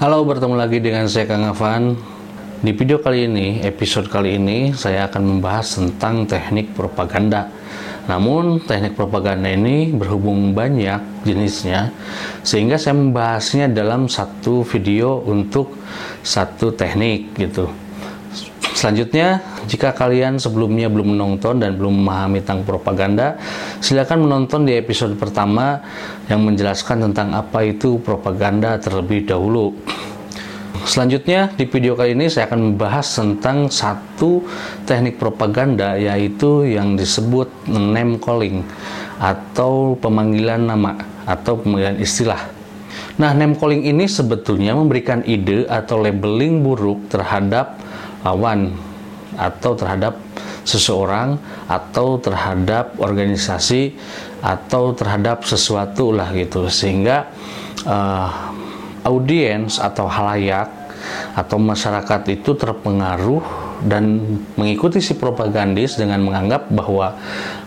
Halo, bertemu lagi dengan saya Kang Afan. Di video kali ini, episode kali ini, saya akan membahas tentang teknik propaganda. Namun, teknik propaganda ini berhubung banyak jenisnya, sehingga saya membahasnya dalam satu video untuk satu teknik gitu. Selanjutnya, jika kalian sebelumnya belum menonton dan belum memahami tentang propaganda, silakan menonton di episode pertama yang menjelaskan tentang apa itu propaganda terlebih dahulu. Selanjutnya di video kali ini saya akan membahas tentang satu teknik propaganda yaitu yang disebut name calling atau pemanggilan nama atau pemanggilan istilah. Nah, name calling ini sebetulnya memberikan ide atau labeling buruk terhadap lawan atau terhadap seseorang atau terhadap organisasi atau terhadap sesuatu lah gitu sehingga uh, audiens atau halayak atau masyarakat itu terpengaruh dan mengikuti si propagandis dengan menganggap bahwa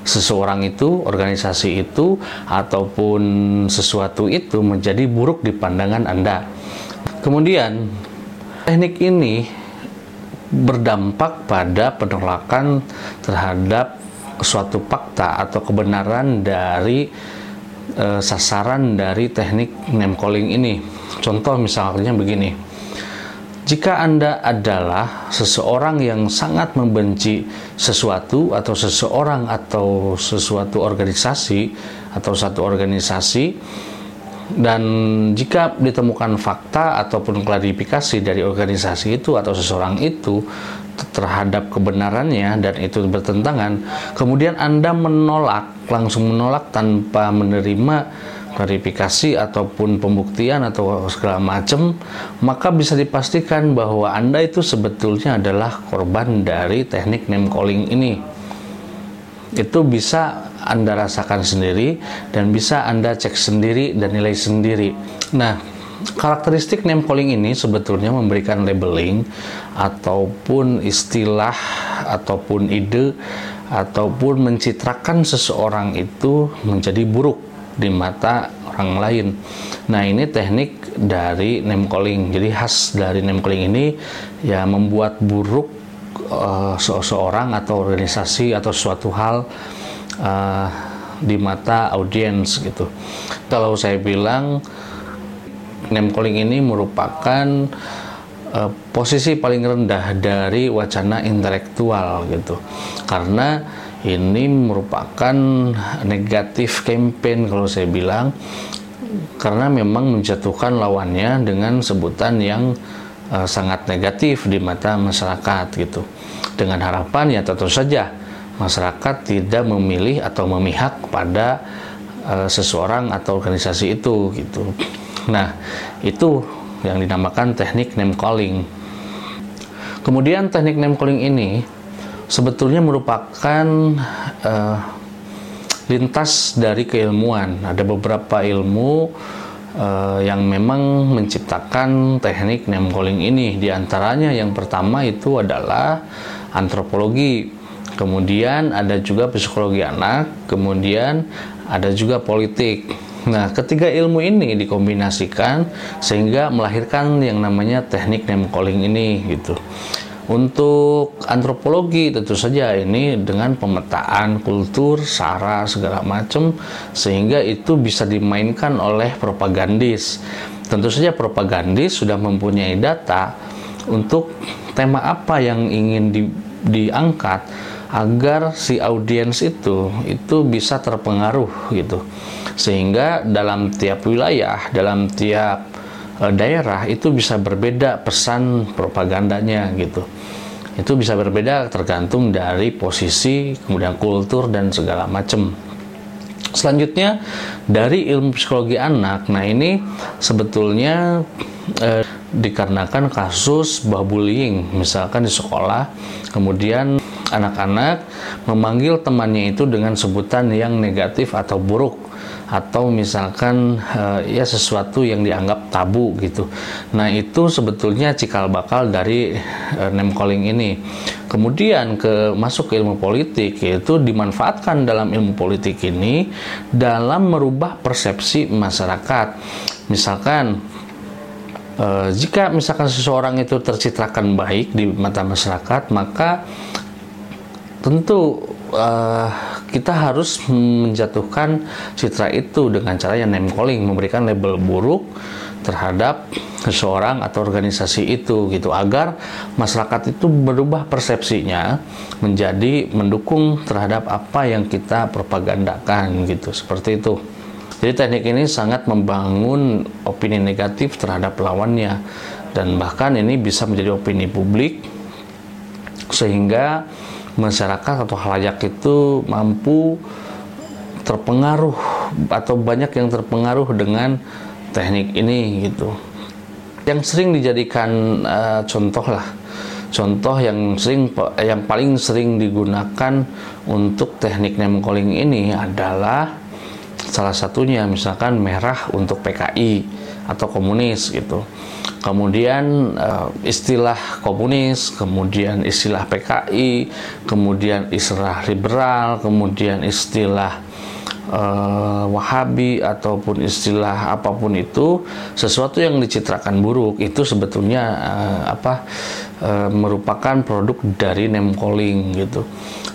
seseorang itu, organisasi itu, ataupun sesuatu itu menjadi buruk di pandangan Anda. Kemudian, teknik ini berdampak pada penolakan terhadap suatu fakta atau kebenaran dari e, sasaran dari teknik name calling ini. Contoh misalnya begini. Jika Anda adalah seseorang yang sangat membenci sesuatu atau seseorang atau sesuatu organisasi atau satu organisasi dan jika ditemukan fakta ataupun klarifikasi dari organisasi itu atau seseorang itu terhadap kebenarannya dan itu bertentangan, kemudian Anda menolak, langsung menolak tanpa menerima klarifikasi ataupun pembuktian atau segala macam, maka bisa dipastikan bahwa Anda itu sebetulnya adalah korban dari teknik name calling ini. Itu bisa anda rasakan sendiri dan bisa Anda cek sendiri dan nilai sendiri. Nah, karakteristik name calling ini sebetulnya memberikan labeling ataupun istilah ataupun ide ataupun mencitrakan seseorang itu menjadi buruk di mata orang lain. Nah, ini teknik dari name calling. Jadi khas dari name calling ini ya membuat buruk uh, seseorang atau organisasi atau suatu hal uh, di mata audiens gitu. Kalau saya bilang name calling ini merupakan uh, posisi paling rendah dari wacana intelektual gitu. Karena ini merupakan negatif campaign kalau saya bilang karena memang menjatuhkan lawannya dengan sebutan yang uh, sangat negatif di mata masyarakat gitu. Dengan harapan ya tentu saja masyarakat tidak memilih atau memihak pada uh, seseorang atau organisasi itu gitu. Nah, itu yang dinamakan teknik name calling. Kemudian teknik name calling ini sebetulnya merupakan uh, lintas dari keilmuan. Ada beberapa ilmu uh, yang memang menciptakan teknik name calling ini. Di antaranya yang pertama itu adalah antropologi kemudian ada juga psikologi anak, kemudian ada juga politik. Nah, ketiga ilmu ini dikombinasikan sehingga melahirkan yang namanya teknik name calling ini gitu. Untuk antropologi tentu saja ini dengan pemetaan kultur, sara segala macam sehingga itu bisa dimainkan oleh propagandis. Tentu saja propagandis sudah mempunyai data untuk tema apa yang ingin di, diangkat agar si audiens itu itu bisa terpengaruh gitu sehingga dalam tiap wilayah dalam tiap daerah itu bisa berbeda pesan propagandanya gitu. Itu bisa berbeda tergantung dari posisi kemudian kultur dan segala macam selanjutnya dari ilmu psikologi anak nah ini sebetulnya eh, dikarenakan kasus bullying misalkan di sekolah kemudian anak-anak memanggil temannya itu dengan sebutan yang negatif atau buruk atau misalkan uh, ya sesuatu yang dianggap tabu gitu. Nah, itu sebetulnya cikal bakal dari uh, name calling ini. Kemudian ke masuk ke ilmu politik yaitu dimanfaatkan dalam ilmu politik ini dalam merubah persepsi masyarakat. Misalkan uh, jika misalkan seseorang itu tercitrakan baik di mata masyarakat maka tentu uh, kita harus menjatuhkan citra itu dengan cara yang name calling memberikan label buruk terhadap seseorang atau organisasi itu gitu. Agar masyarakat itu berubah persepsinya menjadi mendukung terhadap apa yang kita propagandakan gitu. Seperti itu. Jadi teknik ini sangat membangun opini negatif terhadap lawannya. Dan bahkan ini bisa menjadi opini publik sehingga masyarakat atau halayak itu mampu terpengaruh atau banyak yang terpengaruh dengan teknik ini gitu. Yang sering dijadikan uh, contoh lah. Contoh yang sering yang paling sering digunakan untuk teknik name calling ini adalah salah satunya misalkan merah untuk PKI atau komunis gitu. Kemudian uh, istilah komunis kemudian istilah PKI kemudian istilah liberal kemudian istilah uh, Wahabi ataupun istilah apa pun itu sesuatu yang dicitrakan buruk itu sebetulnya uh, apa uh, merupakan produk dari name calling gitu.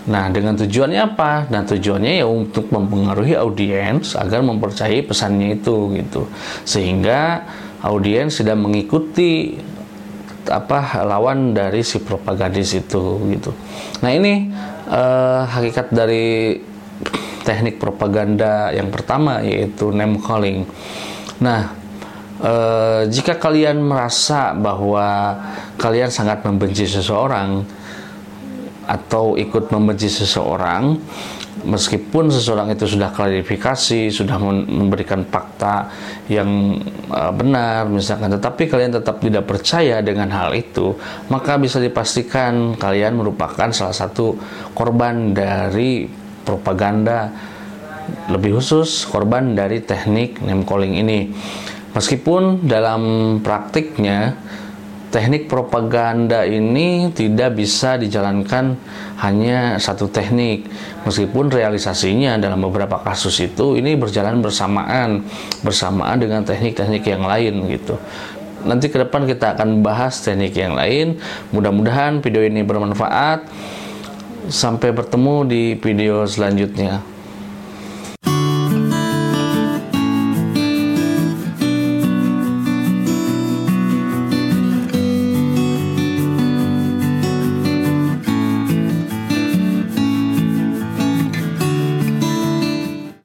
Nah, dengan tujuannya apa? Nah, tujuannya ya untuk mempengaruhi audiens agar mempercayai pesannya itu gitu. Sehingga audiens tidak mengikuti apa lawan dari si propagandis itu gitu. Nah, ini uh, hakikat dari teknik propaganda yang pertama yaitu name calling. Nah, eh, jika kalian merasa bahwa kalian sangat membenci seseorang atau ikut membenci seseorang, meskipun seseorang itu sudah klarifikasi, sudah memberikan fakta yang uh, benar, misalkan, tetapi kalian tetap tidak percaya dengan hal itu, maka bisa dipastikan kalian merupakan salah satu korban dari propaganda lebih khusus korban dari teknik name calling ini. Meskipun dalam praktiknya teknik propaganda ini tidak bisa dijalankan hanya satu teknik. Meskipun realisasinya dalam beberapa kasus itu ini berjalan bersamaan bersamaan dengan teknik-teknik yang lain gitu. Nanti ke depan kita akan bahas teknik yang lain. Mudah-mudahan video ini bermanfaat. Sampai bertemu di video selanjutnya.